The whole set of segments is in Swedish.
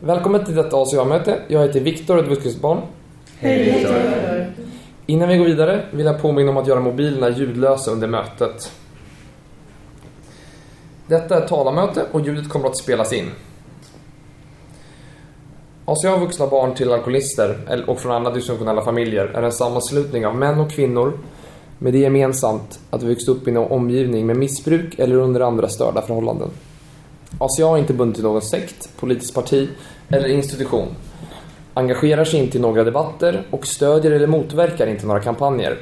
Välkommen till detta ACA-möte. Jag heter Viktor, ett vuxensbarn. Hej Viktor! Innan vi går vidare vill jag påminna om att göra mobilerna ljudlösa under mötet. Detta är ett talarmöte och ljudet kommer att spelas in. ACA vuxna barn till alkoholister och från andra dysfunktionella familjer är en sammanslutning av män och kvinnor med det gemensamt att vi växt upp i en omgivning med missbruk eller under andra störda förhållanden. Alltså, ACA är inte bundet till någon sekt, politiskt parti eller institution. Engagerar sig inte i några debatter och stödjer eller motverkar inte några kampanjer.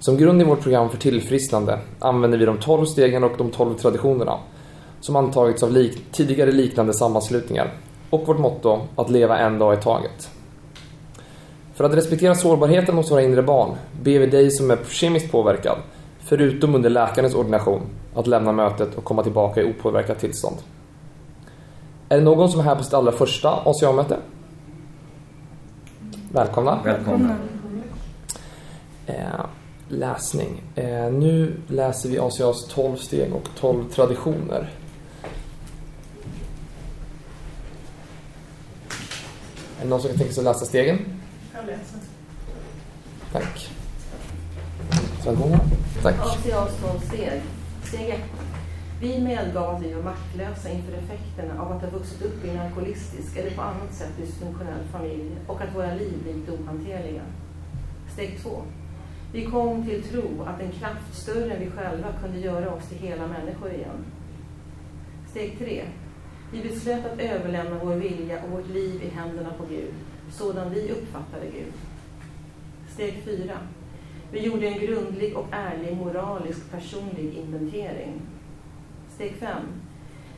Som grund i vårt program för tillfrisknande använder vi de 12 stegen och de 12 traditionerna som antagits av lik tidigare liknande sammanslutningar och vårt motto att leva en dag i taget. För att respektera sårbarheten hos våra inre barn ber vi dig som är kemiskt påverkad, förutom under läkarens ordination, att lämna mötet och komma tillbaka i opåverkat tillstånd. Är det någon som är här på sitt allra första ACA-möte? Välkomna. Välkomna. Eh, läsning. Eh, nu läser vi ACAs 12 steg och 12 traditioner. Är det någon som kan tänka sig att läsa stegen? Jag läser. Tack. Tack. ACAs 12 steg. Steg 1. Vi medgav att vi var maktlösa inför effekterna av att ha vuxit upp i en alkoholistisk eller på annat sätt dysfunktionell familj och att våra liv blivit ohanterliga. Steg 2. Vi kom till tro att en kraft större än vi själva kunde göra oss till hela människor igen. Steg 3. Vi beslöt att överlämna vår vilja och vårt liv i händerna på Gud, sådan vi uppfattade Gud. Steg 4. Vi gjorde en grundlig och ärlig moralisk personlig inventering. Steg 5.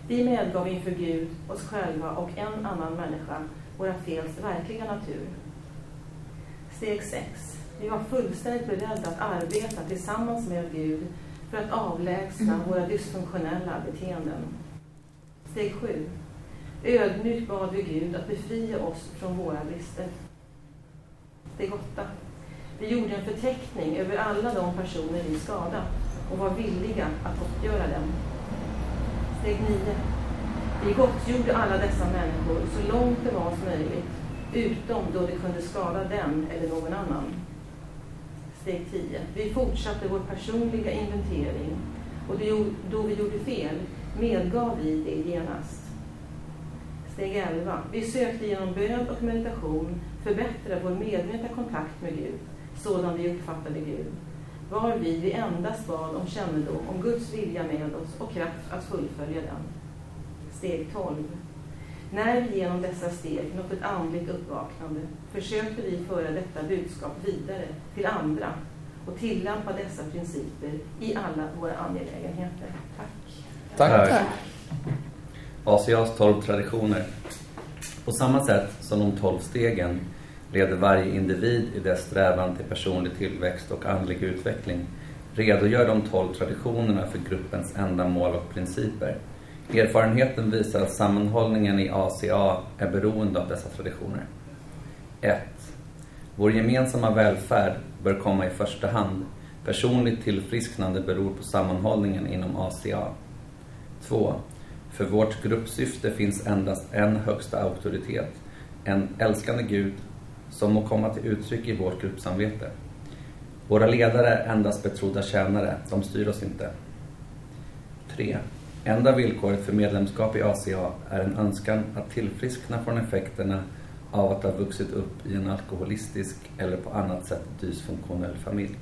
Vi medgav inför Gud, oss själva och en annan människa våra fels verkliga natur. Steg 6. Vi var fullständigt beredda att arbeta tillsammans med Gud för att avlägsna våra dysfunktionella beteenden. Steg 7. Ödmjukt bad vi Gud att befria oss från våra brister. Steg 8. Vi gjorde en förteckning över alla de personer vi skadat och var villiga att gottgöra dem. Steg 9. Vi gottgjorde alla dessa människor så långt det var möjligt, utom då det kunde skada dem eller någon annan. Steg 10. Vi fortsatte vår personliga inventering och då vi gjorde fel medgav vi det genast. Steg 11. Vi sökte genom bön och meditation förbättra vår medvetna kontakt med Gud, sådan vi uppfattade Gud, var vi vi endast bad om kännedom om Guds vilja med oss och kraft att fullfölja den. Steg 12. När vi genom dessa steg nått ett andligt uppvaknande försökte vi föra detta budskap vidare till andra och tillämpa dessa principer i alla våra angelägenheter. Tack. Tack. Tack. ACAs 12 traditioner. På samma sätt som de 12 stegen leder varje individ i dess strävan till personlig tillväxt och andlig utveckling redogör de 12 traditionerna för gruppens ändamål och principer. Erfarenheten visar att sammanhållningen i ACA är beroende av dessa traditioner. 1. Vår gemensamma välfärd bör komma i första hand. Personligt tillfrisknande beror på sammanhållningen inom ACA. 2. För vårt gruppsyfte finns endast en högsta auktoritet, en älskande Gud som må komma till uttryck i vårt gruppsamvete. Våra ledare är endast betrodda tjänare, de styr oss inte. 3. Enda villkoret för medlemskap i ACA är en önskan att tillfriskna från effekterna av att ha vuxit upp i en alkoholistisk eller på annat sätt dysfunktionell familj.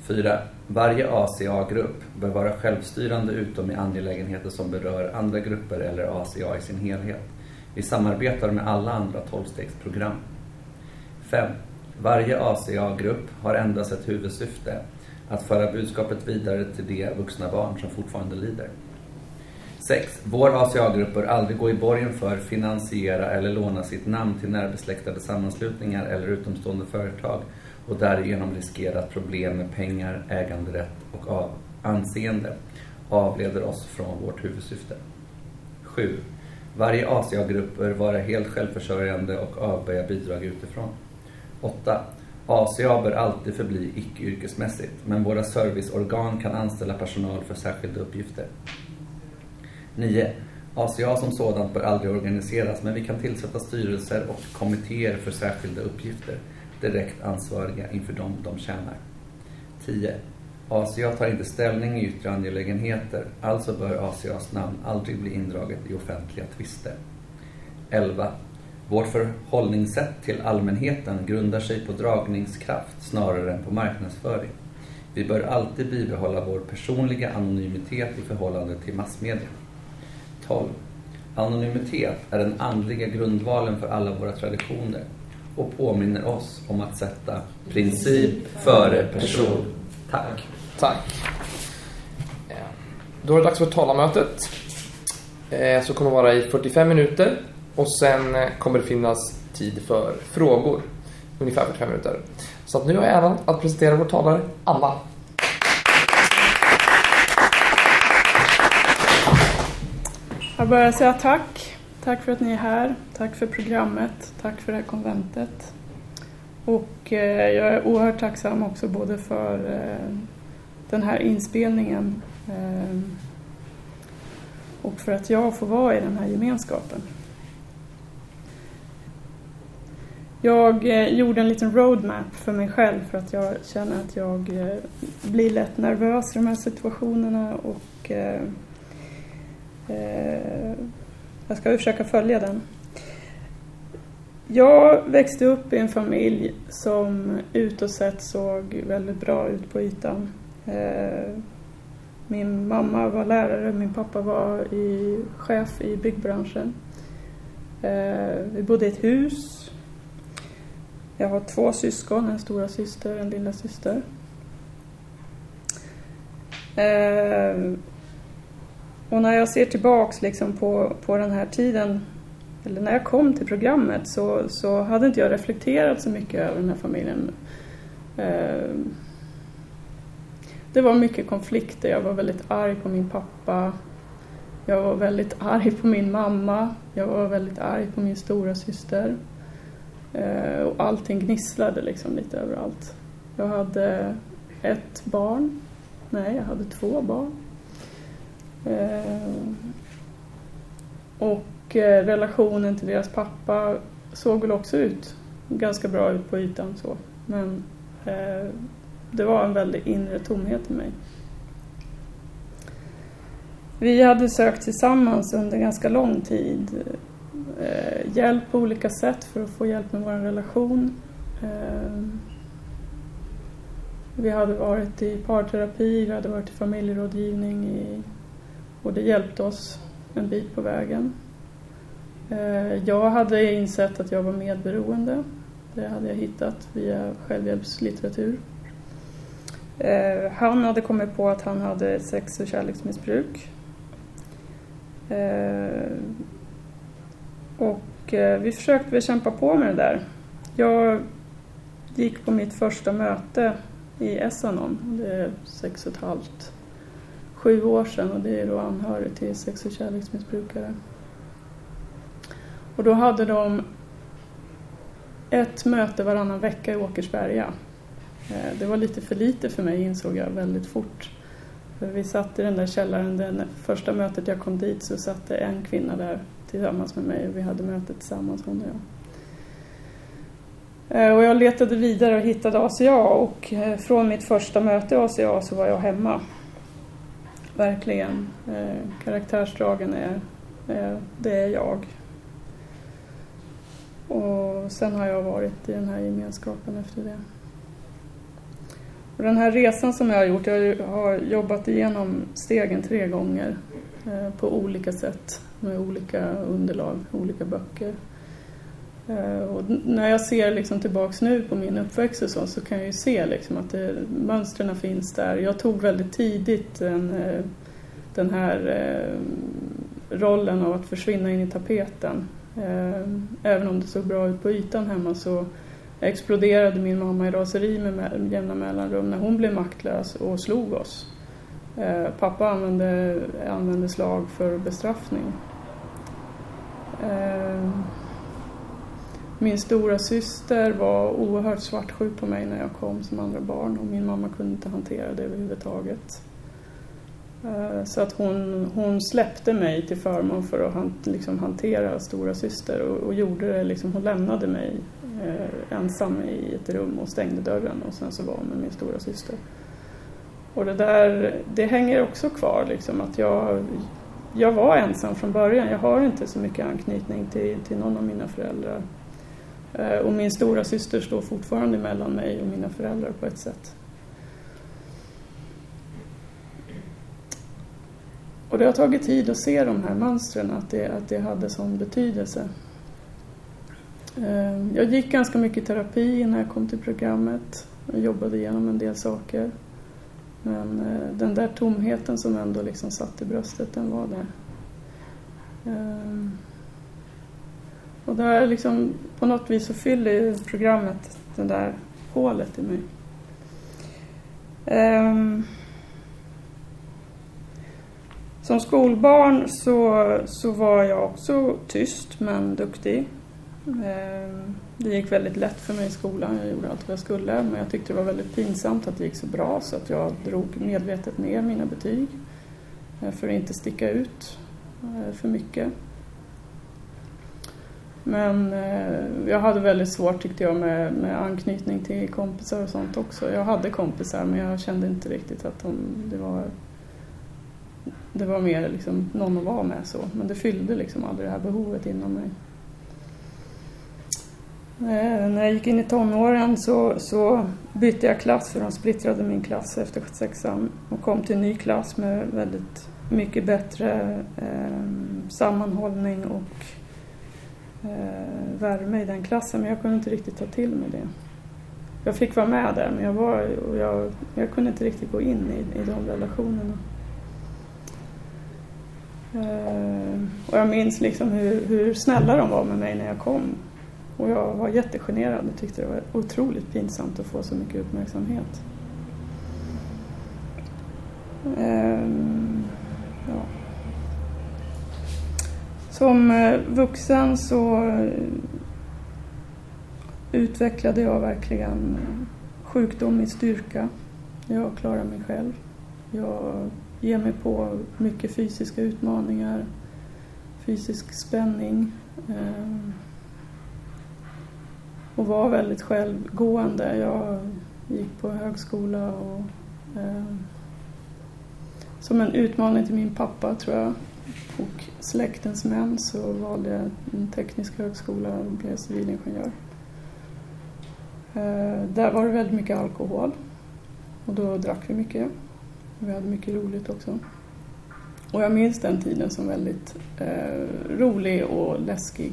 4. Varje ACA-grupp bör vara självstyrande utom i angelägenheter som berör andra grupper eller ACA i sin helhet. Vi samarbetar med alla andra tolvstegsprogram. 5. Varje ACA-grupp har endast ett huvudsyfte, att föra budskapet vidare till de vuxna barn som fortfarande lider. 6. Vår ACA-grupp bör aldrig gå i borgen för, finansiera eller låna sitt namn till närbesläktade sammanslutningar eller utomstående företag och därigenom riskera att problem med pengar, äganderätt och av anseende avleder oss från vårt huvudsyfte. 7. Varje ACA-grupp bör vara helt självförsörjande och avböja bidrag utifrån. 8. ACA bör alltid förbli icke-yrkesmässigt, men våra serviceorgan kan anställa personal för särskilda uppgifter. 9. ACA som sådant bör aldrig organiseras men vi kan tillsätta styrelser och kommittéer för särskilda uppgifter direkt ansvariga inför dem de tjänar. 10. ACA tar inte ställning i yttre angelägenheter, alltså bör ACAs namn aldrig bli indraget i offentliga tvister. 11. Vårt förhållningssätt till allmänheten grundar sig på dragningskraft snarare än på marknadsföring. Vi bör alltid bibehålla vår personliga anonymitet i förhållande till massmedia. 12. Anonymitet är den andliga grundvalen för alla våra traditioner och påminner oss om att sätta princip före person. Tack. Tack. Då är det dags för talarmötet. Eh, kommer att vara i 45 minuter och sen eh, kommer det finnas tid för frågor. Ungefär 45 minuter. Så att nu har jag äran att presentera vår talare, Anna. Jag börjar säga tack. Tack för att ni är här. Tack för programmet. Tack för det här konventet. Och eh, jag är oerhört tacksam också både för eh, den här inspelningen eh, och för att jag får vara i den här gemenskapen. Jag eh, gjorde en liten roadmap för mig själv för att jag känner att jag eh, blir lätt nervös i de här situationerna och eh, eh jag ska försöka följa den. Jag växte upp i en familj som utåt sett såg väldigt bra ut på ytan. Eh, min mamma var lärare, min pappa var i, chef i byggbranschen. Eh, vi bodde i ett hus. Jag har två syskon, en stora syster och en lilla syster. Eh, och när jag ser tillbaks liksom på, på den här tiden, eller när jag kom till programmet, så, så hade inte jag reflekterat så mycket över den här familjen. Eh, Det var mycket konflikter. Jag var väldigt arg på min pappa. Jag var väldigt arg på min mamma. Jag var väldigt arg på min stora syster. Eh, och allting gnisslade liksom lite överallt. Jag hade ett barn. Nej, jag hade två barn. Eh, och eh, relationen till deras pappa såg väl också ut ganska bra ut på ytan så. Men det var en väldig inre tomhet i mig. Vi hade sökt tillsammans under ganska lång tid eh, hjälp på olika sätt för att få hjälp med vår relation. Eh, vi hade varit i parterapi, vi hade varit i familjerådgivning i, och det hjälpte oss en bit på vägen. Eh, Jag hade insett att jag var medberoende. Det hade jag hittat via självhjälpslitteratur. Eh, Han hade kommit på att han hade sex och kärleksmissbruk. Eh, och eh, vi försökte väl kämpa på med det där. Jag gick på mitt första möte i Essanon. Det är sex och ett halvt, sju år sedan och det är då anhörig till sex och kärleksmissbrukare. Och då hade de ett möte varannan vecka i Åkersberga. Eh, det var lite för lite för mig insåg jag väldigt fort. För vi satt i den där källaren, det första mötet jag kom dit så satt det en kvinna där tillsammans med mig och vi hade mötet tillsammans hon och jag. Eh, och jag letade vidare och hittade ACA och eh, från mitt första möte i ACA så var jag hemma. Verkligen. Eh, karaktärsdragen är, är, det är jag. Och sen har jag varit i den här gemenskapen efter det. Och den här resan som jag har gjort, jag har jobbat igenom stegen tre gånger Eh, på olika sätt med olika underlag, olika böcker. Eh, och när jag ser liksom tillbaks nu på min uppväxt och så, så kan jag ju se liksom att det, mönstren finns där. Jag tog väldigt tidigt en, eh, den här rollen av att försvinna in i tapeten. Även om det såg bra ut på ytan hemma så exploderade min mamma i raseri med jämna mellanrum när hon blev maktlös och slog oss. Eh, Pappa använde, använde slag för bestraffning. Eh, Min stora syster var oerhört svartsjuk på mig när jag kom som andra barn och min mamma kunde inte hantera det överhuvudtaget. Eh, så att hon, hon släppte mig till förmån för att han, liksom hantera stora syster och, och gjorde det liksom, hon lämnade mig eh, ensam i ett rum och stängde dörren och sen så var hon med min stora syster. Och det där, det hänger också kvar liksom att jag, jag var ensam från början. Jag har inte så mycket anknytning till, till någon av mina föräldrar. Eh, och min stora syster står fortfarande mellan mig och mina föräldrar på ett sätt. Och det har tagit tid att se de här mönstren, att det, att det hade sån betydelse. Eh, jag gick ganska mycket terapi innan jag kom till programmet. Jag jobbade igenom en del saker. Men eh, den där tomheten som ändå liksom satt i bröstet, den var där. Eh, och där liksom, på något vis så fyller programmet det där hålet i mig. Ehm, som skolbarn så, så var jag också tyst men duktig. Ehm, det gick väldigt lätt för mig i skolan, jag gjorde allt vad jag skulle men jag tyckte det var väldigt pinsamt att det gick så bra så att jag drog medvetet ner mina betyg eh, för att inte sticka ut eh, för mycket. Men eh, jag hade väldigt svårt tyckte jag med, med anknytning till kompisar och sånt också. Jag hade kompisar men jag kände inte riktigt att de, det var det var mer liksom någon att vara med så. Men det fyllde liksom aldrig det här behovet inom mig. Eh, när jag gick in i tonåren så, så bytte jag klass för de splittrade min klass efter sexan och kom till en ny klass med väldigt mycket bättre eh, sammanhållning och eh, värme i den klassen men jag kunde inte riktigt ta till mig det. Jag fick vara med där men jag, var, och jag, jag kunde inte riktigt gå in i, i de relationerna. Eh, och jag minns liksom hur, hur snälla de var med mig när jag kom. Och jag var jättegenerad och tyckte det var otroligt pinsamt att få så mycket uppmärksamhet. Ehm, ja. Som eh, vuxen så eh, utvecklade jag verkligen eh, sjukdom i styrka. Jag klarar mig själv. Jag ger mig på mycket fysiska utmaningar, fysisk spänning Ehm, och var väldigt självgående. Jag gick på högskola och eh, som en utmaning till min pappa tror jag och släktens män så valde jag en teknisk högskola och blev civilingenjör. Eh, där var det väldigt mycket alkohol och då drack vi mycket. Vi hade mycket roligt också. Och jag minns den tiden som väldigt eh, rolig och läskig.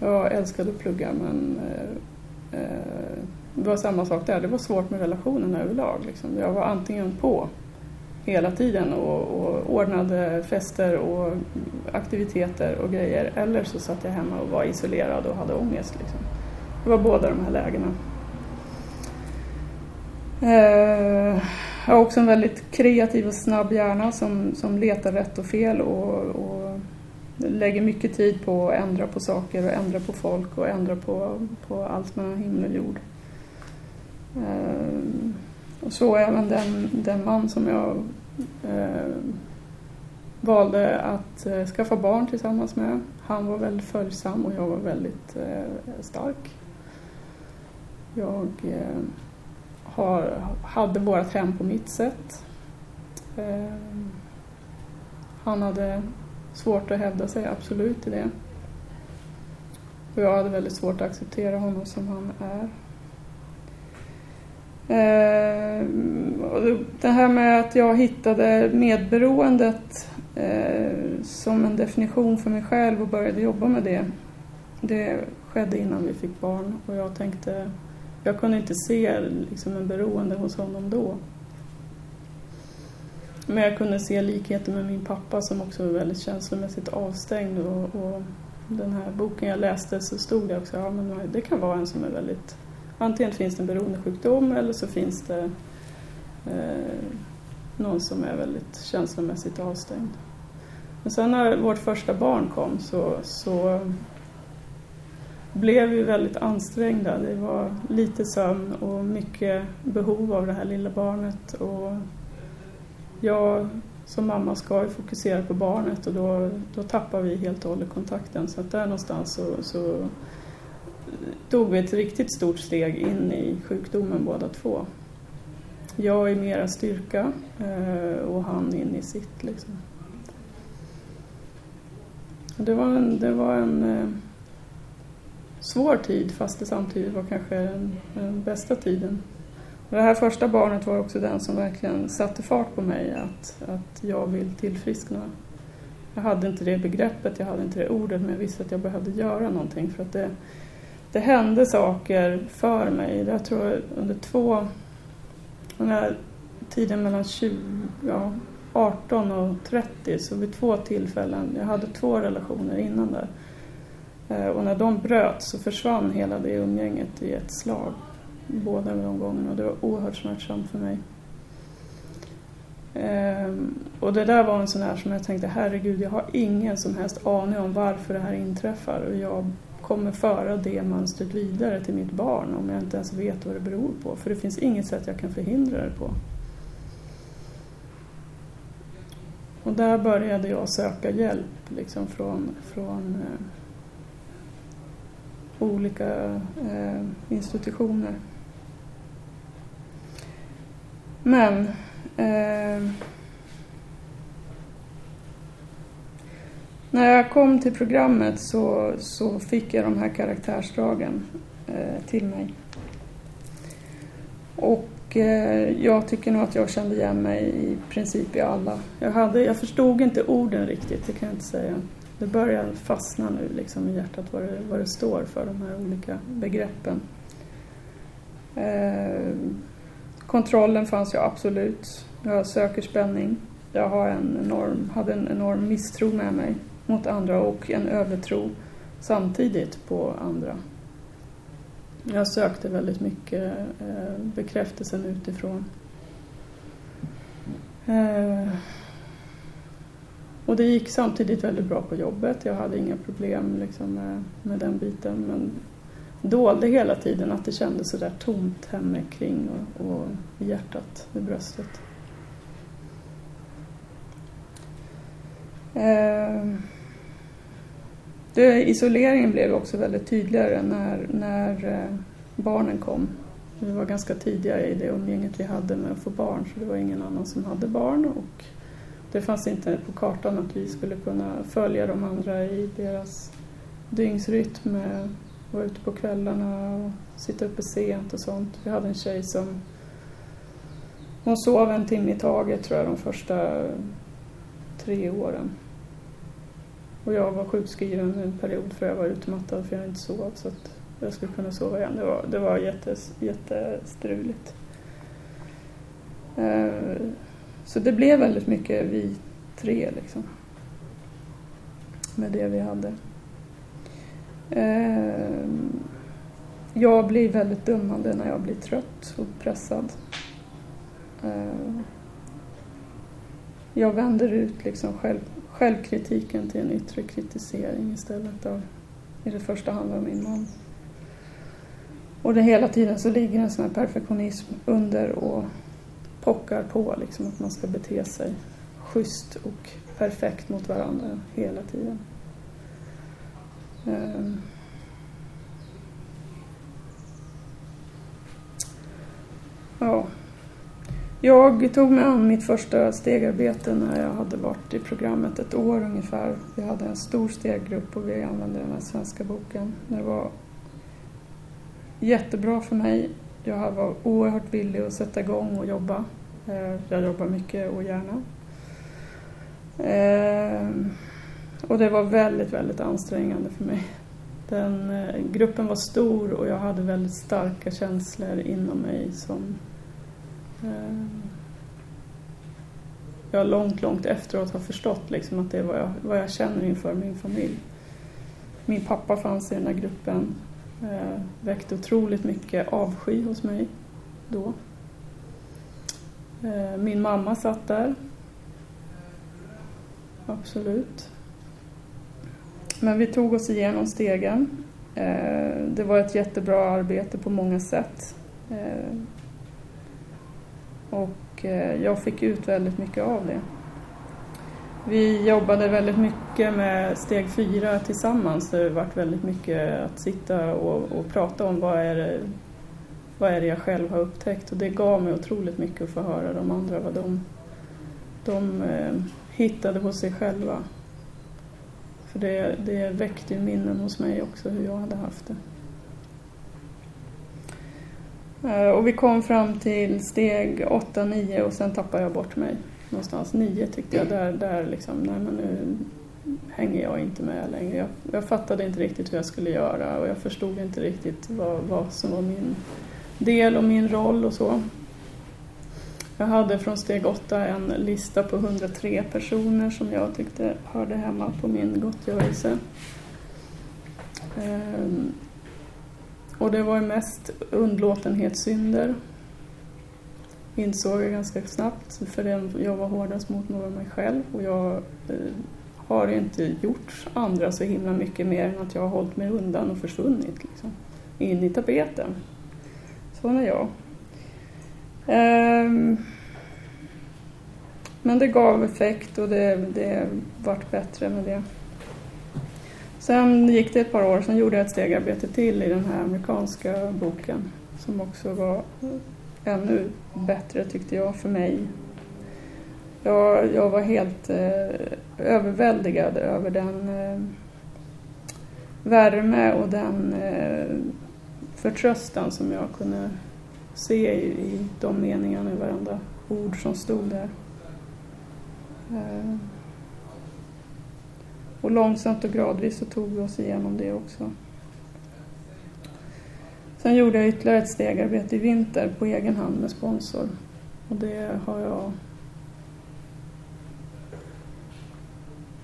Jag älskade att plugga men eh, eh, det var samma sak där. Det var svårt med relationerna överlag. Liksom. Jag var antingen på hela tiden och, och ordnade fester och aktiviteter och grejer eller så satt jag hemma och var isolerad och hade ångest. Liksom. Det var båda de här lägena. Eh, jag har också en väldigt kreativ och snabb hjärna som, som letar rätt och fel och, och lägger mycket tid på att ändra på saker och ändra på folk och ändra på, på allt mellan himmel och jord. Eh, och så även den, den man som jag eh, valde att eh, skaffa barn tillsammans med. Han var väldigt följsam och jag var väldigt eh, stark. Jag eh, har, hade vårt hem på mitt sätt. Eh, han hade svårt att hävda sig, absolut, i det. Och jag hade väldigt svårt att acceptera honom som han är. Eh, det här med att jag hittade medberoendet eh, som en definition för mig själv och började jobba med det. Det skedde innan vi fick barn och jag tänkte jag kunde inte se liksom, en beroende hos honom då. Men jag kunde se likheter med min pappa som också var väldigt känslomässigt avstängd. Och, och den här boken jag läste så stod det också ja, men det kan vara en som är väldigt... Antingen finns det en beroendesjukdom eller så finns det eh, någon som är väldigt känslomässigt avstängd. Men sen när vårt första barn kom så, så blev vi väldigt ansträngda. Det var lite sömn och mycket behov av det här lilla barnet. Och jag som mamma ska ju fokusera på barnet och då, då tappar vi helt och hållet kontakten. Så att där någonstans så, så tog vi ett riktigt stort steg in i sjukdomen båda två. Jag i mera styrka eh, och han in i sitt. Liksom. Det var en, det var en eh, svår tid fast det samtidigt var kanske den, den bästa tiden. Det här första barnet var också den som verkligen satte fart på mig att, att jag vill tillfriskna. Jag hade inte det begreppet, jag hade inte det ordet men jag visste att jag behövde göra någonting för att det, det hände saker för mig. Jag tror under två, den här tiden mellan 20, ja, 18 och 30 så vid två tillfällen, jag hade två relationer innan där. Eh, och när de bröt så försvann hela det umgänget i ett slag. Båda de gångerna och det var oerhört smärtsamt för mig. Ehm, och det där var en sån här som jag tänkte, herregud jag har ingen som helst aning om varför det här inträffar och jag kommer föra det mönstret vidare till mitt barn om jag inte ens vet vad det beror på. För det finns inget sätt jag kan förhindra det på. Och där började jag söka hjälp liksom från, från eh, olika eh, institutioner. Men eh, när jag kom till programmet så, så fick jag de här karaktärsdragen eh, till mig. Och eh, jag tycker nog att jag kände igen mig i princip i alla. Jag, hade, jag förstod inte orden riktigt, det kan jag inte säga. Det börjar fastna nu liksom i hjärtat vad det, vad det står för, de här olika begreppen. Eh, kontrollen fanns ju absolut. Jag söker spänning. Jag har en enorm, hade en enorm misstro med mig mot andra och en övertro samtidigt på andra. Jag sökte väldigt mycket eh, bekräftelsen utifrån. Eh, och det gick samtidigt väldigt bra på jobbet. Jag hade inga problem liksom med, med den biten. Men dolde hela tiden att det kändes sådär tomt hemma kring och, och i hjärtat, i bröstet. Eh, det, isoleringen blev också väldigt tydligare när, när eh, barnen kom. Vi var ganska tidiga i det umgänget vi hade med att få barn så det var ingen annan som hade barn och det fanns inte på kartan att vi skulle kunna följa de andra i deras dygnsrytm, vara ute på kvällarna och sitta uppe sent och sånt. Vi hade en tjej som hon sov en timme i taget tror jag de första tre åren. Och jag var sjukskriven en period för jag var utmattad för jag inte sov så att jag skulle kunna sova igen. Det var, det var jättes, jättestruligt. Eh, så det blev väldigt mycket vi tre liksom. Med det vi hade. Ehm, jag blir väldigt dömande när jag blir trött och pressad. Ehm, jag vänder ut liksom själv, självkritiken till en yttre kritisering istället av, i det första hand av min man. Och det hela tiden så ligger en sån här perfektionism under och pockar på liksom att man ska bete sig schysst och perfekt mot varandra hela tiden. Eh, ja. Jag tog mig an mitt första stegarbete när jag hade varit i programmet ett år ungefär. Vi hade en stor steggrupp och vi använde den här svenska boken. Det var jättebra för mig. Jag var oerhört villig att sätta igång och jobba. Eh, jag jobbar mycket och gärna. Eh, och det var väldigt, väldigt ansträngande för mig. Den eh, gruppen var stor och jag hade väldigt starka känslor inom mig som eh, jag långt, långt efteråt har förstått liksom att det är vad jag, vad jag känner inför min familj. Min pappa fanns i den här gruppen, eh, väckte otroligt mycket avsky hos mig då. Eh, min mamma satt där. Absolut. Men vi tog oss igenom stegen. Eh, det var ett jättebra arbete på många sätt. Eh, och eh, jag fick ut väldigt mycket av det. Vi jobbade väldigt mycket med steg fyra tillsammans. Det varit väldigt mycket att sitta och, och prata om vad är, det, vad är det jag själv har upptäckt. Och det gav mig otroligt mycket att få höra de andra vad de, de eh, hittade hos sig själva. För det, det väckte ju minnen hos mig också hur jag hade haft det. Eh, och vi kom fram till steg 8, 9 och sen tappade jag bort mig. Någonstans 9 tyckte jag, där, där liksom, nej men nu hänger jag inte med längre. Jag, jag fattade inte riktigt hur jag skulle göra och jag förstod inte riktigt vad, vad som var min del och min roll och så. Jag hade från steg 8 en lista på 103 personer som jag tyckte hörde hemma på min gottgörelse. Ehm, och det var mest undlåtenhetssynder. Insåg jag ganska snabbt, för jag var hårdast mot mig själv och jag eh, har inte gjort andra så himla mycket mer än att jag har hållit mig undan och försvunnit liksom, in i tapeten. Sån är jag. Ehm, men det gav effekt och det, det vart bättre med det. Sen gick det ett par år, sen gjorde jag ett stegarbete till i den här amerikanska boken som också var ännu bättre tyckte jag för mig. Jag, jag var helt eh, överväldigad över den eh, värme och den eh, förtröstan som jag kunde se i, i de meningarna i varenda ord som stod där. Eh, och långsamt och gradvis så tog vi oss igenom det också. Sen gjorde jag ytterligare ett stegarbete i vinter på egen hand med sponsor. Och det har jag...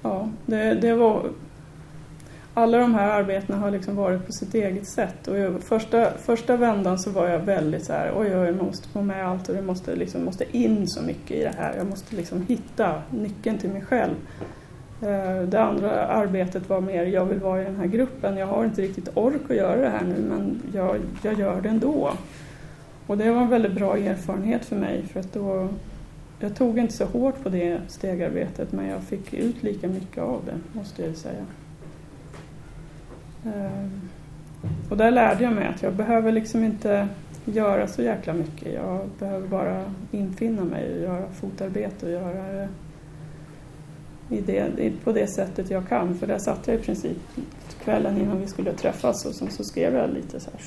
Ja, det, det var... Alla de här arbetena har liksom varit på sitt eget sätt. Och jag, första, första vändan så var jag väldigt så här, oj, oj, jag måste få med allt och det måste, liksom, måste in så mycket i det här. Jag måste liksom hitta nyckeln till mig själv. Eh, det andra arbetet var mer, jag vill vara i den här gruppen. Jag har inte riktigt ork att göra det här nu men jag, jag gör det ändå. Och det var en väldigt bra erfarenhet för mig för att då, jag tog inte så hårt på det stegarbetet men jag fick ut lika mycket av det måste jag säga. Eh, och där lärde jag mig att jag behöver liksom inte göra så jäkla mycket. Jag behöver bara infinna mig och göra fotarbete och göra det i det, på det sättet jag kan. För där satt jag i princip kvällen innan vi skulle träffas och sen så skrev jag lite så här.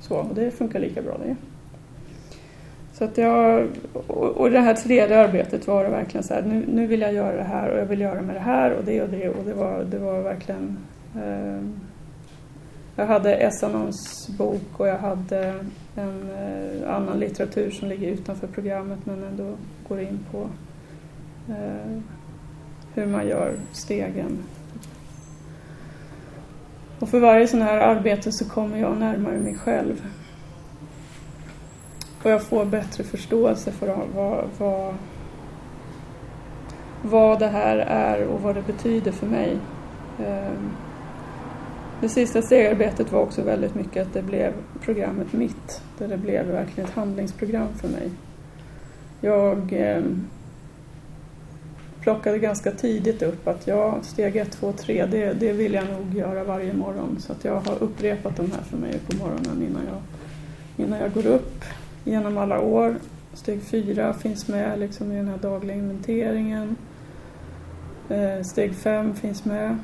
Så, och det funkar lika bra det. Så att jag, och det här tredje arbetet var det verkligen så här, nu, nu vill jag göra det här och jag vill göra med det här och det och det och det var, det var verkligen Ehm, jag hade Essanons bok och jag hade en eh, annan litteratur som ligger utanför programmet men ändå går in på eh, hur man gör stegen. Och för varje sån här arbete så kommer jag närmare mig själv. Och jag får bättre förståelse för vad, vad, vad det här är och vad det betyder för mig. Ehm, det sista stegarbetet var också väldigt mycket att det blev programmet mitt. Där det blev verkligen ett handlingsprogram för mig. Jag eh, plockade ganska tidigt upp att ja, steg 1, 2, 3, det, det vill jag nog göra varje morgon. Så att jag har upprepat de här för mig på morgonen innan jag, innan jag går upp genom alla år. Steg 4 finns med liksom i den här dagliga inventeringen. Eh, steg 5 finns med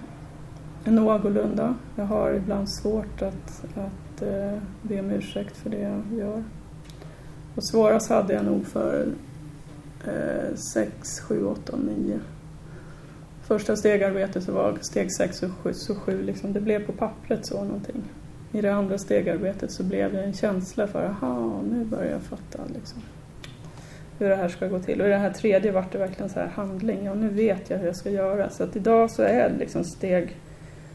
någorlunda. Jag har ibland svårt att, att eh, be om ursäkt för det jag gör. Och svårast hade jag nog för 6, 7, 8 och 9. Första stegarbetet så var steg 6 och 7, så 7 liksom, det blev på pappret så någonting. I det andra stegarbetet så blev det en känsla för, aha, nu börjar jag fatta liksom, hur det här ska gå till. Och i det här tredje vart det verkligen så här handling, ja nu vet jag hur jag ska göra. Så att idag så är liksom steg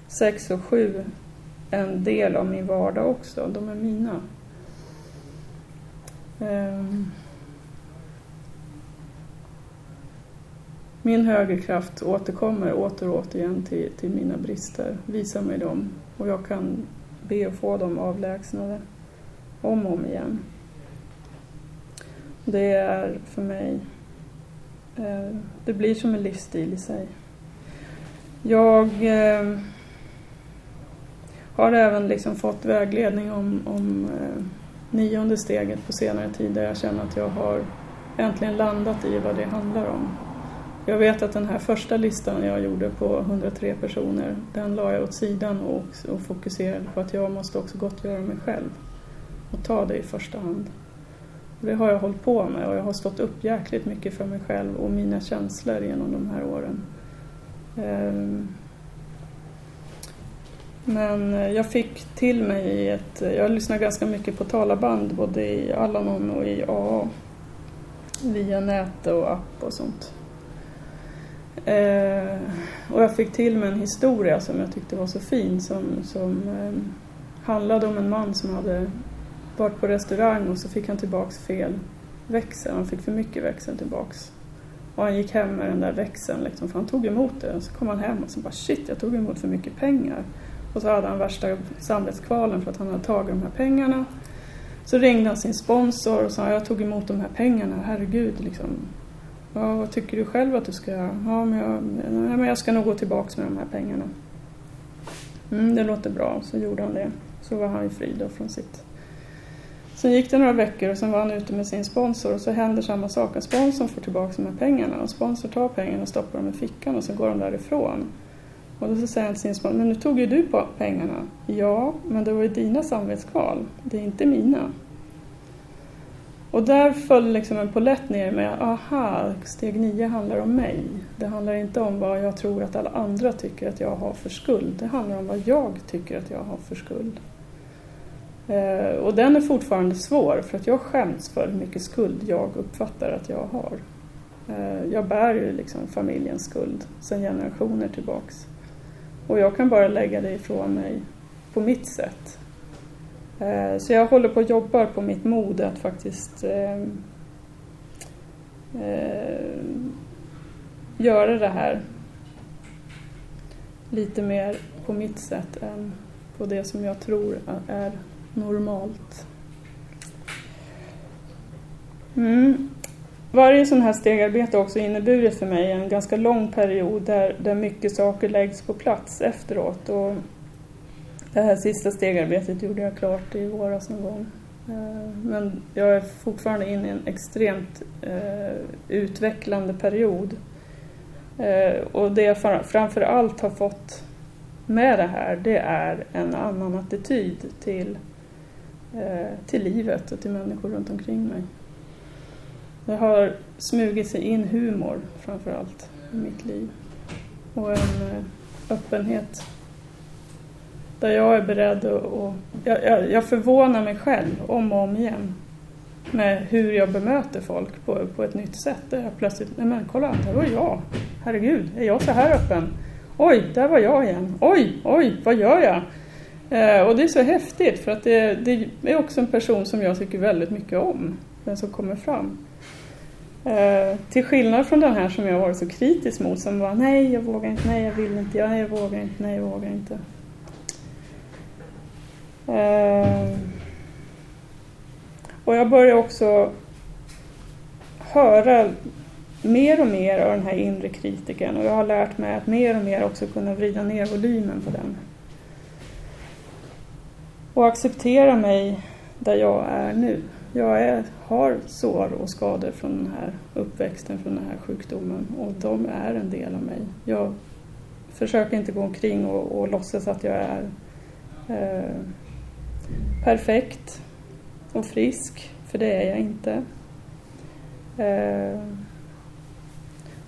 6 och 7 en del av min vardag också, de är mina. Ehm. Min högerkraft återkommer åter och återigen till, till mina brister, visar mig dem och jag kan be att få dem avlägsnade om och om igen. Det är för mig, eh, det blir som en livsstil i sig. Jag eh, har även liksom fått vägledning om, om eh, nionde steget på senare tid där jag känner att jag har äntligen landat i vad det handlar om. Jag vet att den här första listan jag gjorde på 103 personer, den la jag åt sidan och, och fokuserade på att jag måste också gottgöra mig själv och ta det i första hand. Och det har jag hållit på med och jag har stått upp jäkligt mycket för mig själv och mina känslor genom de här åren. Ehm, men eh, jag fick till mig ett... Eh, jag lyssnar ganska mycket på talarband både i Alanon och i AA. Via nät och app och sånt. Eh, och jag fick till mig en historia som jag tyckte var så fin som, som eh, handlade om en man som hade varit på restaurang och så fick han tillbaks fel växel. Han fick för mycket växel tillbaks. Och han gick hem med den där växeln liksom, för han tog emot det. Och så kom han hem och så bara shit, jag tog emot för mycket pengar. Och så hade han värsta samvetskvalen för att han hade tagit de här pengarna. Så ringde han sin sponsor och sa jag tog emot de här pengarna, herregud liksom. Ja, vad tycker du själv att du ska göra? Ja, men jag, nej, men jag ska nog gå tillbaks med de här pengarna. Mm, det låter bra. Så gjorde han det. Så var han ju fri då från sitt. Sen gick det några veckor och sen var han ute med sin sponsor och så händer samma sak. Sponsorn får tillbaka de här pengarna och sponsorn tar pengarna och stoppar dem i fickan och så går de därifrån. Och då så säger han till sin men nu tog ju du på pengarna. Ja, men det var ju dina samvetskval. Det är inte mina. Och där föll liksom en polett ner med, aha, steg nio handlar om mig. Det handlar inte om vad jag tror att alla andra tycker att jag har för skuld. Det handlar om vad jag tycker att jag har för skuld. Eh, och den är fortfarande svår för att jag skäms för hur mycket skuld jag uppfattar att jag har. Eh, jag bär ju liksom familjens skuld sedan generationer tillbaks. Och jag kan bara lägga det ifrån mig på mitt sätt. Eh, så jag håller på och jobbar på mitt mod att faktiskt eh, eh, göra det här lite mer på mitt sätt än på det som jag tror är normalt. Mm. Varje sån här stegarbete har också inneburit för mig en ganska lång period där, där mycket saker läggs på plats efteråt. Och det här sista stegarbetet gjorde jag klart i våras någon gång. Eh, men jag är fortfarande inne i en extremt eh, utvecklande period. Eh, och det jag framför allt har fått med det här, det är en annan attityd till, till livet och till människor runt omkring mig. Det har smugit sig in humor framför allt i mitt liv. Och en eh, öppenhet där jag är beredd att... Och, jag, jag, jag förvånar mig själv om och om igen med hur jag bemöter folk på, på ett nytt sätt. Där jag plötsligt, nej men kolla, där var jag. Herregud, är jag så här öppen? Oj, där var jag igen. Oj, oj, vad gör jag? Eh, och det är så häftigt för att det, det, är också en person som jag tycker väldigt mycket om. Den som kommer fram. Eh, till skillnad från den här som jag varit så kritisk mot som var nej, jag vågar inte, nej, jag vill inte, ja, jag vågar inte, nej, jag vågar inte. Eh, och jag börjar också höra mer och mer av den här inre kritiken och jag har lärt mig att mer och mer också kunna vrida ner volymen på den. Och acceptera mig där jag är nu. Jag är, har sår och skador från den här uppväxten, från den här sjukdomen och de är en del av mig. Jag försöker inte gå omkring och, och låtsas att jag är eh, perfekt och frisk, för det är jag inte. Eh,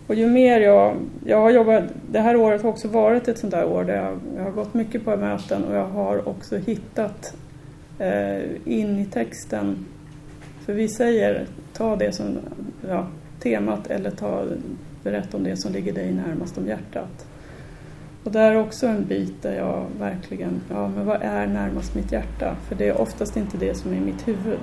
och ju mer jag, jag har jobbat, det här året har också varit ett sånt där år där jag, jag har gått mycket på möten och jag har också hittat eh, in i texten, för vi säger ta det som ja, temat eller ta, berätta om det som ligger dig närmast om hjärtat. Och det är också en bit där jag verkligen, ja men vad är närmast mitt hjärta? För det är oftast inte det som är i mitt huvud.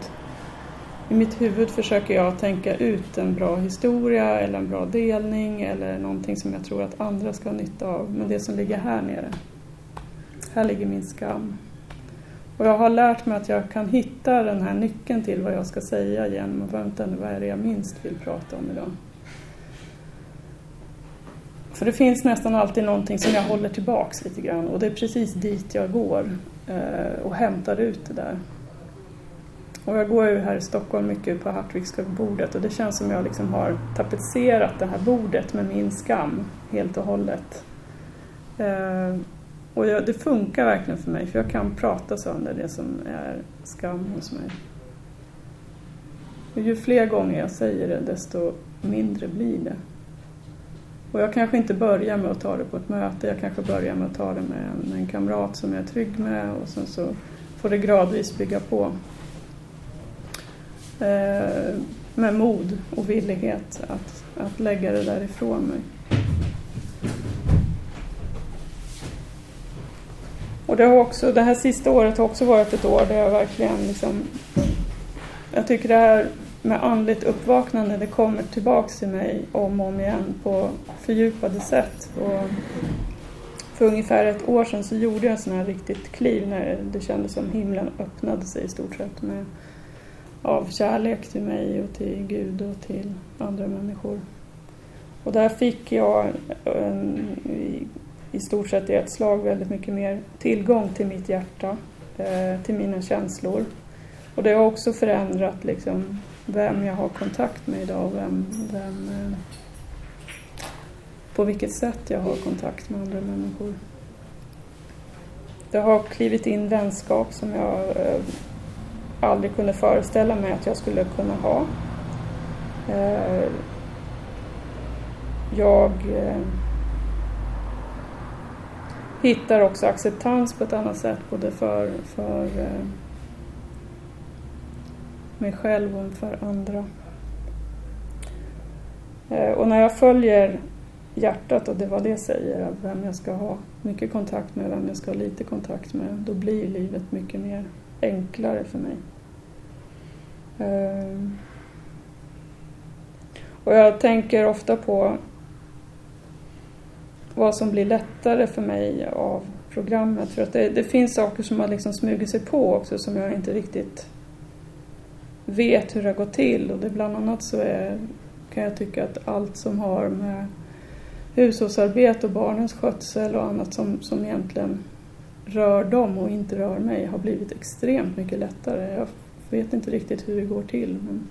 I mitt huvud försöker jag tänka ut en bra historia eller en bra delning eller någonting som jag tror att andra ska ha nytta av. Men det som ligger här nere, här ligger min skam. Och jag har lärt mig att jag kan hitta den här nyckeln till vad jag ska säga genom att vänta nu, vad är det jag minst vill prata om idag? För det finns nästan alltid någonting som jag håller tillbaks lite grann och det är precis dit jag går eh, och hämtar ut det där. Och jag går ju här i Stockholm mycket på Hartwigska bordet och det känns som jag liksom har tapetserat det här bordet med min skam helt och hållet. Eh, och jag, det funkar verkligen för mig för jag kan prata sönder det som är skam hos mig. Och ju fler gånger jag säger det desto mindre blir det. Och jag kanske inte börjar med att ta det på ett möte, jag kanske börjar med att ta det med en, en kamrat som jag är trygg med och sen så får det gradvis bygga på. Eh, med mod och villighet att, att lägga det där ifrån mig. Och det, har också, det här sista året har också varit ett år där jag verkligen liksom... Jag tycker det här med andligt uppvaknande, det kommer tillbaks till mig om och om igen på fördjupade sätt. Och för ungefär ett år sedan så gjorde jag en sån här riktigt kliv när det kändes som himlen öppnade sig i stort sett med, av kärlek till mig och till Gud och till andra människor. Och där fick jag en, i stort sett i ett slag väldigt mycket mer tillgång till mitt hjärta, eh, till mina känslor. Och det har också förändrat liksom, vem jag har kontakt med idag och vem, vem, eh, på vilket sätt jag har kontakt med andra människor. Det har klivit in vänskap som jag eh, aldrig kunde föreställa mig att jag skulle kunna ha. Jag hittar också acceptans på ett annat sätt både för, för eh, mig själv och för andra. Eh, och när jag följer hjärtat och det var det säger, vem jag ska ha mycket kontakt med vem jag ska ha lite kontakt med, då blir livet mycket mer enklare för mig. Eh, och jag tänker ofta på vad som blir lättare för mig av programmet. För att det, det finns saker som har liksom smugit sig på också som jag inte riktigt vet hur det har gått till. Och det bland annat så är, kan jag tycka att allt som har med hushållsarbete och barnens skötsel och annat som, som egentligen rör dem och inte rör mig har blivit extremt mycket lättare. Jag vet inte riktigt hur det går till. Men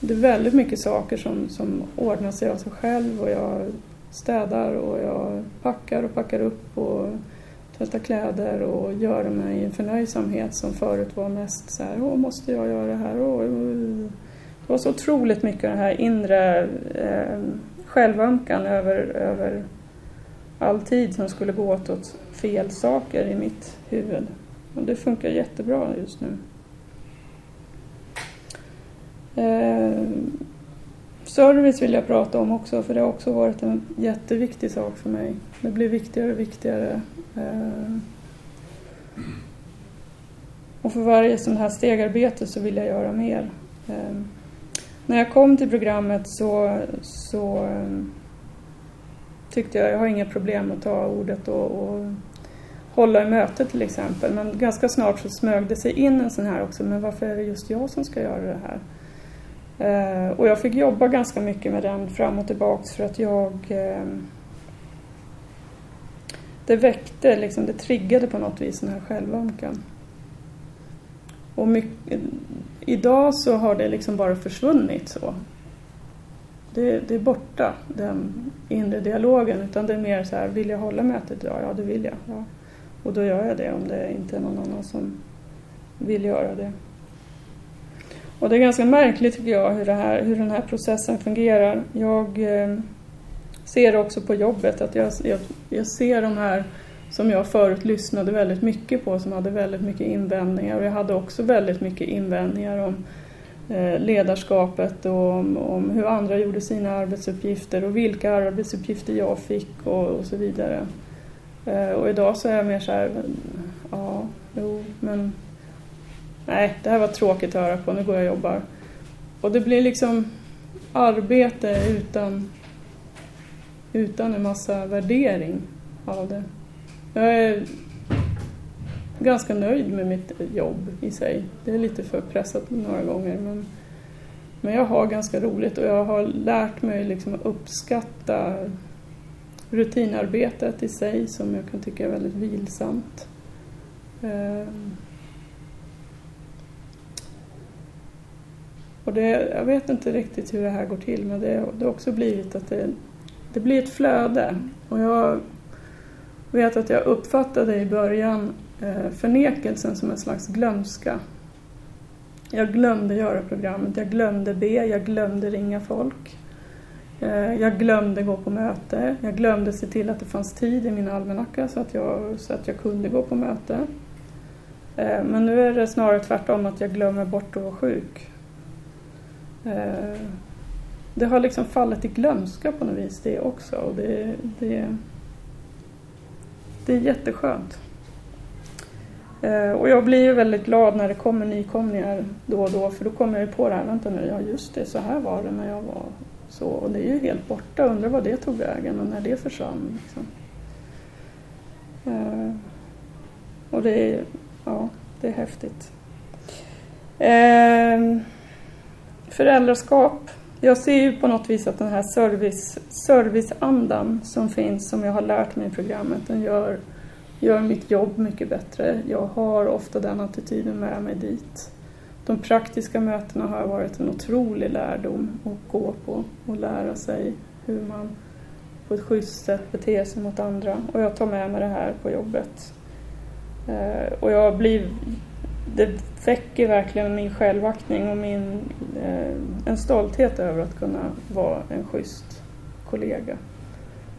det är väldigt mycket saker som, som ordnar sig av sig själv och jag städar och jag packar och packar upp och tvättar kläder och gör det med en förnöjsamhet som förut var mest så här, åh måste jag göra det här? Åh, det var så otroligt mycket den här inre eh, självömkan över, över all tid som skulle gå åt åt fel saker i mitt huvud. Och det funkar jättebra just nu. Eh, Service vill jag prata om också för det har också varit en jätteviktig sak för mig. Det blir viktigare och viktigare. Eh. Och för varje sån här stegarbete så vill jag göra mer. Eh, när jag kom till programmet så, så eh, tyckte jag, jag har inga problem att ta ordet och, och hålla i möte, till exempel. Men ganska snart så smög det sig in en sån här också, men varför är det just jag som ska göra det här? Eh, och jag fick jobba ganska mycket med den fram och tillbaks för att jag... Eh, det väckte, liksom, det triggade på något vis den här självömkan. Och mycket, idag så har det liksom bara försvunnit så. Det, det, är borta, den inre dialogen. Utan det är mer så här, vill jag hålla mötet? idag? ja det vill jag. Ja. Och då gör jag det om det inte är någon annan som vill göra det. Och det är ganska märkligt tycker jag hur, det här, hur den här processen fungerar. Jag eh, ser också på jobbet att jag, jag, jag, ser de här som jag förut lyssnade väldigt mycket på som hade väldigt mycket invändningar och jag hade också väldigt mycket invändningar om eh, ledarskapet och om, om, hur andra gjorde sina arbetsuppgifter och vilka arbetsuppgifter jag fick och, och så vidare. Eh, och idag så är jag mer så här, ja, jo, men nej, det här var tråkigt att höra på, nu går jag och jobbar. Och det blir liksom arbete utan, utan en massa värdering av det. Jag är, ganska nöjd med mitt jobb i sig. Det är lite för pressat några gånger men, men jag har ganska roligt och jag har lärt mig liksom att uppskatta rutinarbetet i sig som jag kan tycka är väldigt vilsamt. Ehm, Och det, jag vet inte riktigt hur det här går till men det, det har också blivit att det, det blir ett flöde. Och jag vet att jag uppfattade i början eh, förnekelsen som en slags glömska. Jag glömde göra programmet, jag glömde be, jag glömde ringa folk. Eh, jag glömde gå på möte, jag glömde se till att det fanns tid i min almanacka så att jag, så att jag kunde gå på möte. Eh, men nu är det snarare tvärtom att jag glömmer bort att vara sjuk. Eh, det har liksom fallit i glömska på något vis det också och det, det, det är jätteskönt. Eh, och jag blir ju väldigt glad när det kommer nykomlingar då och då för då kommer jag ju på det här, vänta nu, ja just det, så här var det när jag var så. Och det är ju helt borta, undrar vad det tog vägen och när det försvann. Liksom. Eh, och det är, ja, det är häftigt. Eh, Föräldraskap. Jag ser ju på något vis att den här service, serviceandan som finns, som jag har lärt mig i programmet, den gör gör mitt jobb mycket bättre. Jag har ofta den attityden med mig dit. De praktiska mötena har varit en otrolig lärdom att gå på och lära sig hur man på ett schysst sätt beter sig mot andra. Och jag tar med mig det här på jobbet. Eh, och jag blir... Det väcker verkligen min självaktning och min, eh, en stolthet över att kunna vara en schysst kollega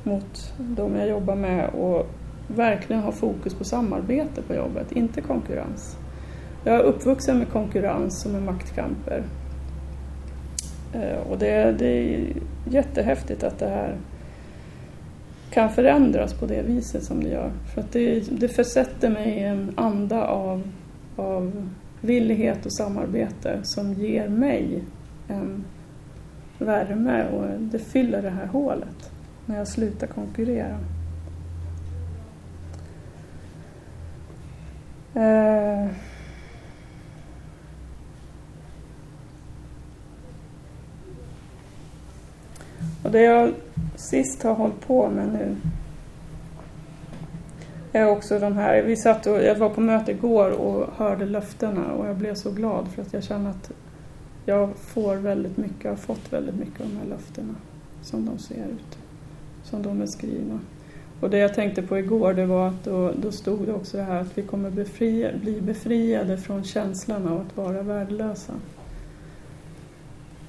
mot de jag jobbar med och verkligen ha fokus på samarbete på jobbet, inte konkurrens. Jag är uppvuxen med konkurrens och med maktkamper. Eh, och det, det är jättehäftigt att det här kan förändras på det viset som det gör. För att det, det försätter mig i en anda av, av villighet och samarbete som ger mig en värme och det fyller det här hålet när jag slutar konkurrera. Eh. Och det jag sist har hållit på med nu är också de här, vi satt och, jag var på möte igår och hörde löftena och jag blev så glad för att jag känner att jag får väldigt mycket, har fått väldigt mycket av de här löftena som de ser ut, som de är skrivna. Och det jag tänkte på igår det var att då, då stod det också det här att vi kommer befria, bli befriade från känslan av att vara värdelösa.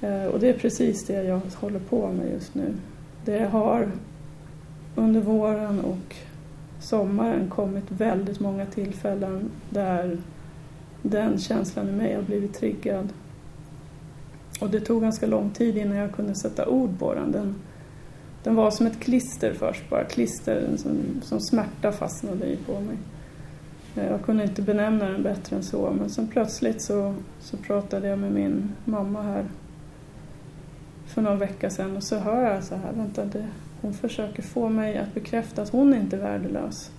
Eh, och det är precis det jag håller på med just nu. Det har under våren och sommaren kommit väldigt många tillfällen där den känslan i mig har blivit triggad. Och det tog ganska lång tid innan jag kunde sätta ord på den. den den var som ett klister först bara, klister som, som smärta fastnade i på mig. Jag kunde inte benämna den bättre än så men sen plötsligt så, så pratade jag med min mamma här för någon vecka sedan och så hör jag så här, vänta, det, hon försöker få mig att bekräfta att hon inte är värdelös.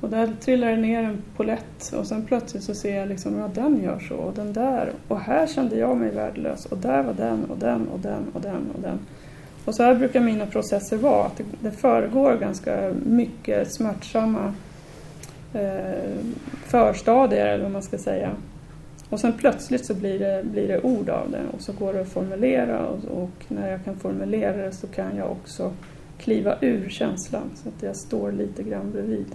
Och där trillar det ner en polett och sen plötsligt så ser jag liksom, ja den gör så och den där och här kände jag mig värdelös och där var den och den och den och den och den. Och så här brukar mina processer vara, att det, föregår ganska mycket smärtsamma eh, förstadier eller vad man ska säga. Och sen plötsligt så blir det, blir det ord av det och så går det att formulera och, och, när jag kan formulera det så kan jag också kliva ur känslan så att jag står lite grann bredvid.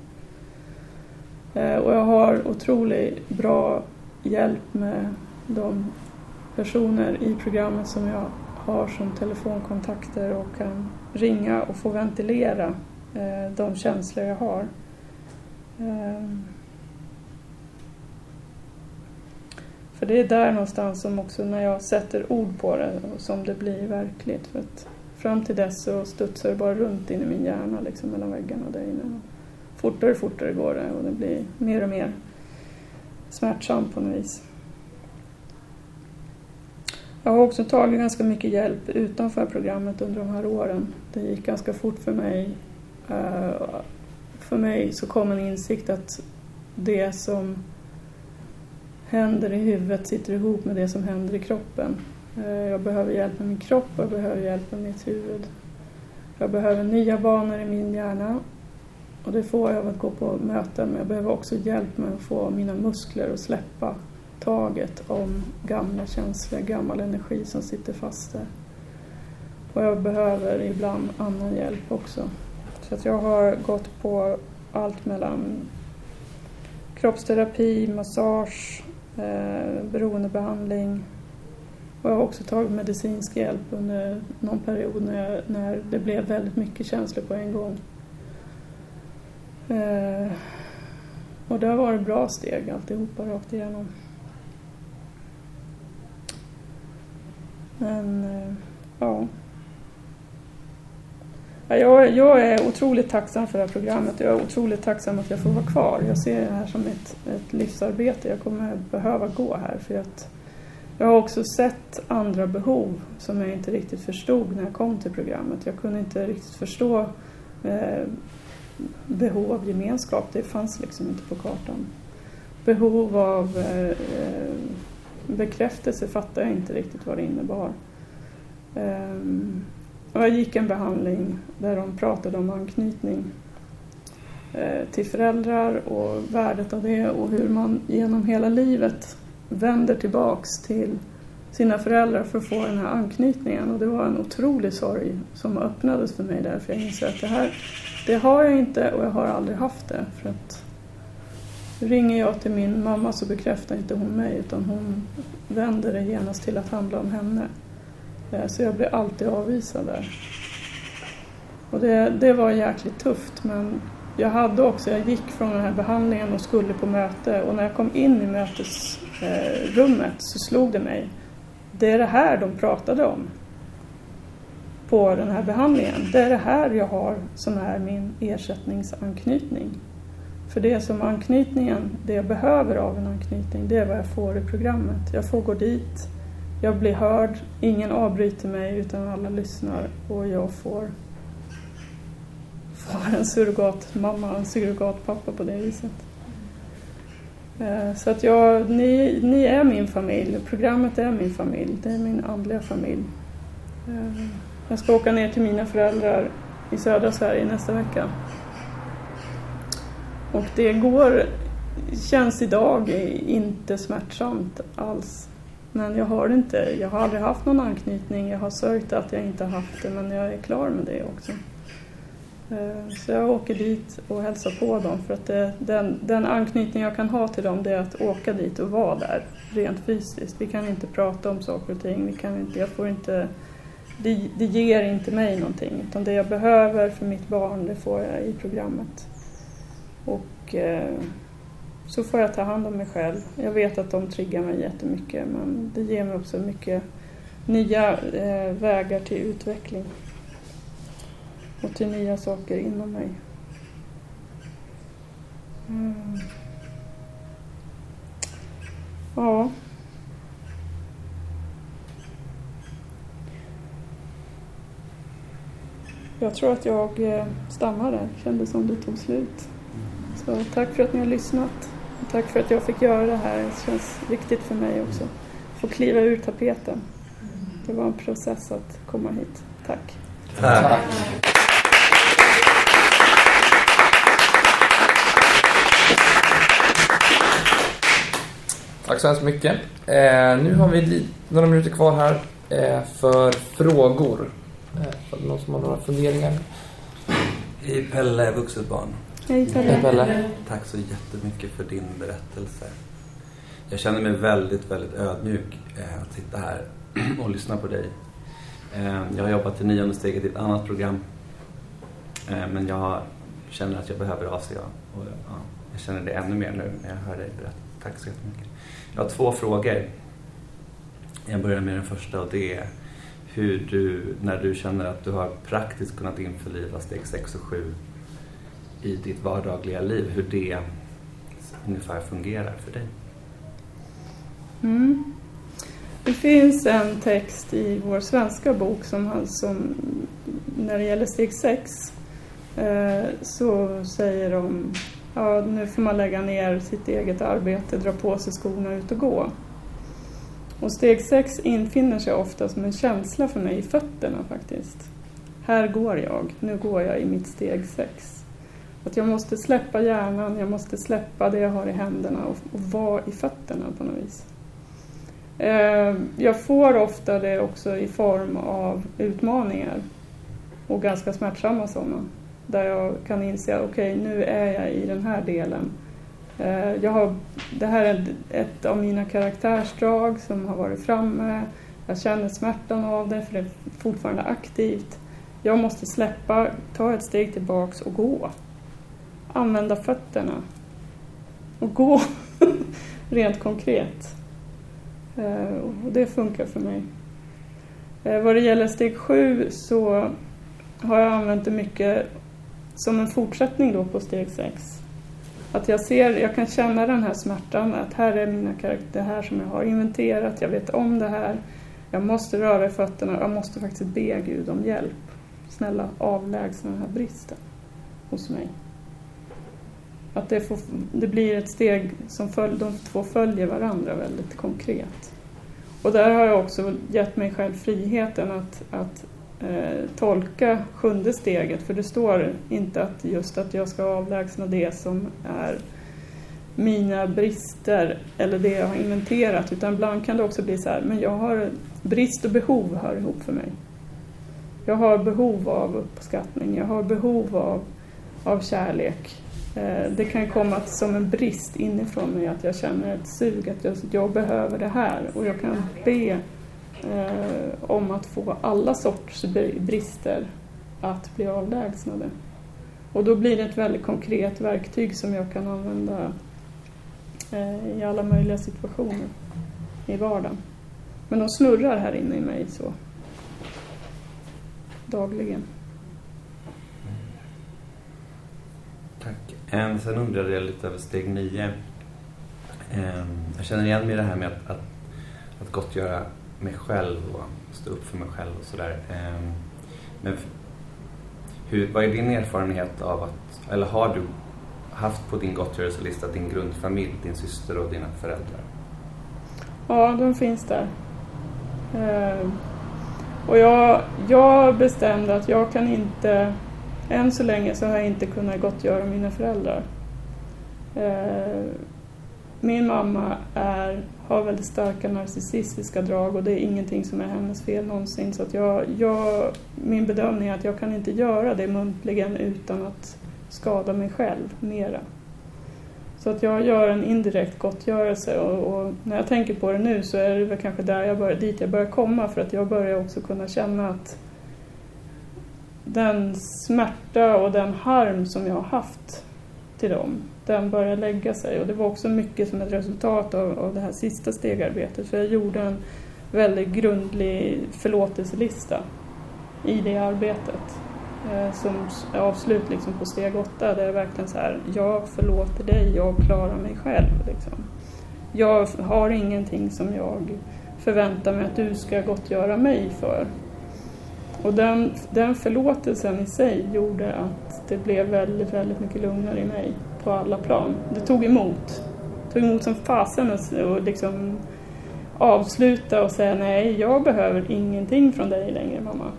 Eh, och jag har otroligt bra hjälp med de personer i programmet som jag har som telefonkontakter och kan ringa och få ventilera eh, de känslor jag har. Eh, för det är där någonstans som också när jag sätter ord på det som det blir verkligt. För att fram till dess så studsar det bara runt in i min hjärna liksom mellan väggarna där inne. Fortare och fortare går det och det blir mer och mer smärtsamt på något vis. Jag har också tagit ganska mycket hjälp utanför programmet under de här åren. Det gick ganska fort för mig. Eh, för mig så kom en insikt att det som händer i huvudet sitter ihop med det som händer i kroppen. Eh, jag behöver hjälp med min kropp och jag behöver hjälp med mitt huvud. Jag behöver nya banor i min hjärna och det får jag av att gå på möten men jag behöver också hjälp med att få mina muskler att släppa taget om gamla känslor, gammal energi som sitter fast där. Och jag behöver ibland annan hjälp också. Så att jag har gått på allt mellan kroppsterapi, massage, eh, beroendebehandling och jag har också tagit medicinsk hjälp under någon period när, jag, när det blev väldigt mycket känslor på en gång. Eh, och det har varit bra steg alltihopa rakt igenom. Men, eh, ja. Jag, jag, är otroligt tacksam för det här programmet jag är otroligt tacksam att jag får vara kvar. Jag ser det här som ett, ett livsarbete. Jag kommer behöva gå här för att jag har också sett andra behov som jag inte riktigt förstod när jag kom till programmet. Jag kunde inte riktigt förstå eh, behov av gemenskap. Det fanns liksom inte på kartan. Behov av eh, bekräftelse fattade jag inte riktigt vad det innebar. Eh, och jag gick en behandling där de pratade om anknytning eh, till föräldrar och värdet av det och hur man genom hela livet vänder tillbaks till sina föräldrar för att få den här anknytningen. Och det var en otrolig sorg som öppnades för mig där. För jag insåg att det här, det har jag inte och jag har aldrig haft det. För att ringer jag till min mamma så bekräftar inte hon mig utan hon vänder det genast till att handla om henne. Eh, så jag blir alltid avvisad där. Och det, det var jäkligt tufft men jag hade också, jag gick från den här behandlingen och skulle på möte och när jag kom in i mötes Eh, rummet så slog det mig. Det är det här de pratade om på den här behandlingen. Det är det här jag har som är min ersättningsanknytning. För det som anknytningen, det jag behöver av en anknytning, det är vad jag får i programmet. Jag får gå dit, jag blir hörd, ingen avbryter mig utan alla lyssnar och jag får vara en surrogatmamma och en surrogatpappa på det viset. Eh, så att jag, ni, ni är min familj, programmet är min familj, det är min andliga familj. Eh, jag ska åka ner till mina föräldrar i södra Sverige nästa vecka. Och det går, känns idag inte smärtsamt alls. Men jag har inte, jag har aldrig haft någon anknytning, jag har sörjt att jag inte haft det men jag är klar med det också. Eh, så jag åker dit och hälsar på dem för att det, den, den anknytning jag kan ha till dem det är att åka dit och vara där rent fysiskt. Vi kan inte prata om saker och ting, vi kan inte, jag får inte, det, det ger inte mig någonting utan det jag behöver för mitt barn det får jag i programmet. Och eh, så får jag ta hand om mig själv. Jag vet att de triggar mig jättemycket men det ger mig också mycket nya eh, vägar till utveckling och till nya saker inom mig. Mm. Ja. Jag tror att jag eh, stannar där. Kändes som det tog slut. Så tack för att ni har lyssnat. Tack för att jag fick göra det här. Det känns viktigt för mig också. Få kliva ur tapeten. Det var en process att komma hit. Tack. Tack. Tack så hemskt mycket. Eh, nu har vi några minuter kvar här eh, för frågor. Eh, för någon som har några funderingar? Hej Pelle, vuxet barn. Hej Pelle. Hej Pelle. Tack så jättemycket för din berättelse. Jag känner mig väldigt, väldigt ödmjuk eh, att sitta här och lyssna på dig. Eh, jag har jobbat i nionde steget i ett annat program. Eh, men jag känner att jag behöver ACA. Och, ja, jag känner det ännu mer nu när jag hör dig berätta. Tack så jättemycket. Jag har två frågor. Jag börjar med den första och det är hur du, när du känner att du har praktiskt kunnat införliva steg 6 och 7 i ditt vardagliga liv, hur det ungefär fungerar för dig. Mm. Det finns en text i vår svenska bok som, som när det gäller steg 6 eh, så säger de ja, nu får man lägga ner sitt eget arbete, dra på sig skorna ut och gå. Och steg sex infinner sig ofta som en känsla för mig i fötterna faktiskt. Här går jag, nu går jag i mitt steg sex. Att jag måste släppa hjärnan, jag måste släppa det jag har i händerna och, och vara i fötterna på något vis. Eh, jag får ofta det också i form av utmaningar och ganska smärtsamma sådana. Där jag kan inse, okej okay, nu är jag i den här delen. Eh, jag har, det här är ett av mina karaktärsdrag som har varit framme. Jag känner smärtan av det för det är fortfarande aktivt. Jag måste släppa, ta ett steg tillbaks och gå. Använda fötterna. Och gå, rent konkret. Eh, och det funkar för mig. Eh, vad det gäller steg sju så har jag använt det mycket som en fortsättning då på steg sex. Att jag ser, jag kan känna den här smärtan, att här är mina karaktärer, här som jag har inventerat, jag vet om det här. Jag måste röra i fötterna, jag måste faktiskt be Gud om hjälp. Snälla avlägsna den här bristen hos mig. Att det, får, det blir ett steg som följ, de två följer varandra väldigt konkret. Och där har jag också gett mig själv friheten att, att eh, tolka sjunde steget, för det står inte att just att jag ska avlägsna det som är mina brister eller det jag har inventerat, utan ibland kan det också bli så här, men jag har brist och behov hör ihop för mig. Jag har behov av uppskattning, jag har behov av, av kärlek. Eh, det kan komma som en brist inifrån mig att jag känner ett sug, att jag, jag behöver det här och jag kan be eh, om att få alla sorts brister att bli avlägsnade. Och då blir det ett väldigt konkret verktyg som jag kan använda eh, i alla möjliga situationer i vardagen. Men de snurrar här inne i mig så dagligen. Tack. Sen undrade jag lite över steg nio. Ehm, jag känner igen mig i det här med att, att, att gottgöra mig själv och stå upp för mig själv och sådär. Ehm, men hur, vad är din erfarenhet av att, eller har du haft på din gottgörelselista din grundfamilj, din syster och dina föräldrar? Ja, de finns där. Ehm, och jag, jag bestämde att jag kan inte, än så länge så har jag inte kunnat gottgöra mina föräldrar. Ehm, min mamma är, har väldigt starka narcissistiska drag och det är ingenting som är hennes fel någonsin. Så att jag, jag, min bedömning är att jag kan inte göra det muntligen utan att skada mig själv mera. Så att jag gör en indirekt gottgörelse och, och, när jag tänker på det nu så är det väl kanske där jag bör, dit jag börjar komma för att jag börjar också kunna känna att den smärta och den harm som jag har haft till dem den började lägga sig. Och det var också mycket som ett resultat av, av det här sista stegarbetet. För jag gjorde en väldigt grundlig förlåtelselista i det arbetet. Eh, som avslut liksom på steg åtta. Där är verkligen så här, jag förlåter dig, jag klarar mig själv. Liksom. Jag har ingenting som jag förväntar mig att du ska gottgöra mig för. Och den, den förlåtelsen i sig gjorde att det blev väldigt, väldigt mycket lugnare i mig på alla plan. Det tog emot. Det tog emot som fasen och liksom avsluta och säga nej, jag behöver ingenting från dig längre mamma.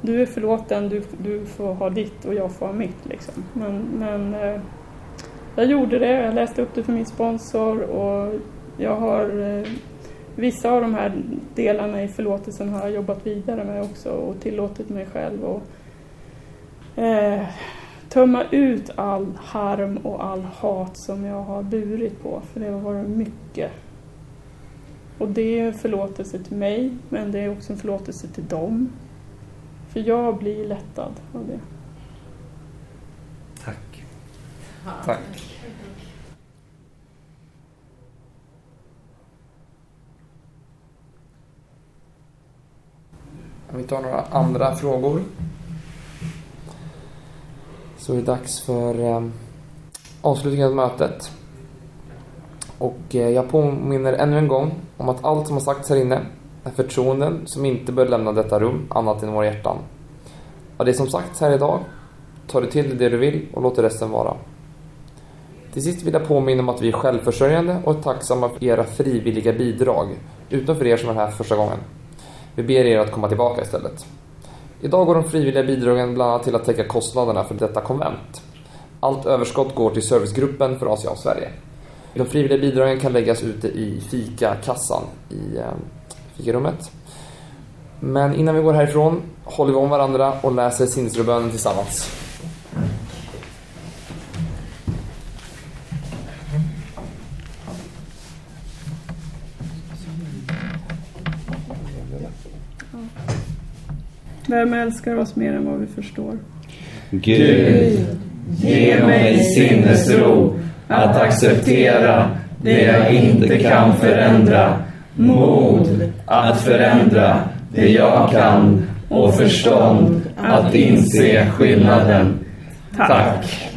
Du är förlåten, du, du får ha ditt och jag får ha mitt liksom. Men, men eh, jag gjorde det, jag läste upp det för min sponsor och jag har eh, vissa av de här delarna i förlåtelsen har jag jobbat vidare med också och tillåtit mig själv och eh, tömma ut all harm och all hat som jag har burit på, för det har varit mycket. Och det är en förlåtelse till mig, men det är också en förlåtelse till dem. För jag blir lättad av det. Tack. Tack. Om vi tar några andra frågor så är det dags för eh, avslutningen av mötet. Och eh, jag påminner ännu en gång om att allt som har sagts här inne är förtroenden som inte bör lämna detta rum annat än våra hjärtan. Av det som sagts här idag tar du till dig det du vill och låter resten vara. Till sist vill jag påminna om att vi är självförsörjande och är tacksamma för era frivilliga bidrag, utom för er som är här första gången. Vi ber er att komma tillbaka istället. Idag går de frivilliga bidragen bland annat till att täcka kostnaderna för detta konvent. Allt överskott går till servicegruppen för Asia och Sverige. De frivilliga bidragen kan läggas ute i fikakassan i eh, fikarummet. Men innan vi går härifrån håller vi om varandra och läser sinnesrobönen tillsammans. Vem älskar oss mer än vad vi förstår? Gud, ge mig sinnesro att acceptera det jag inte kan förändra, mod att förändra det jag kan och förstånd att inse skillnaden. Tack.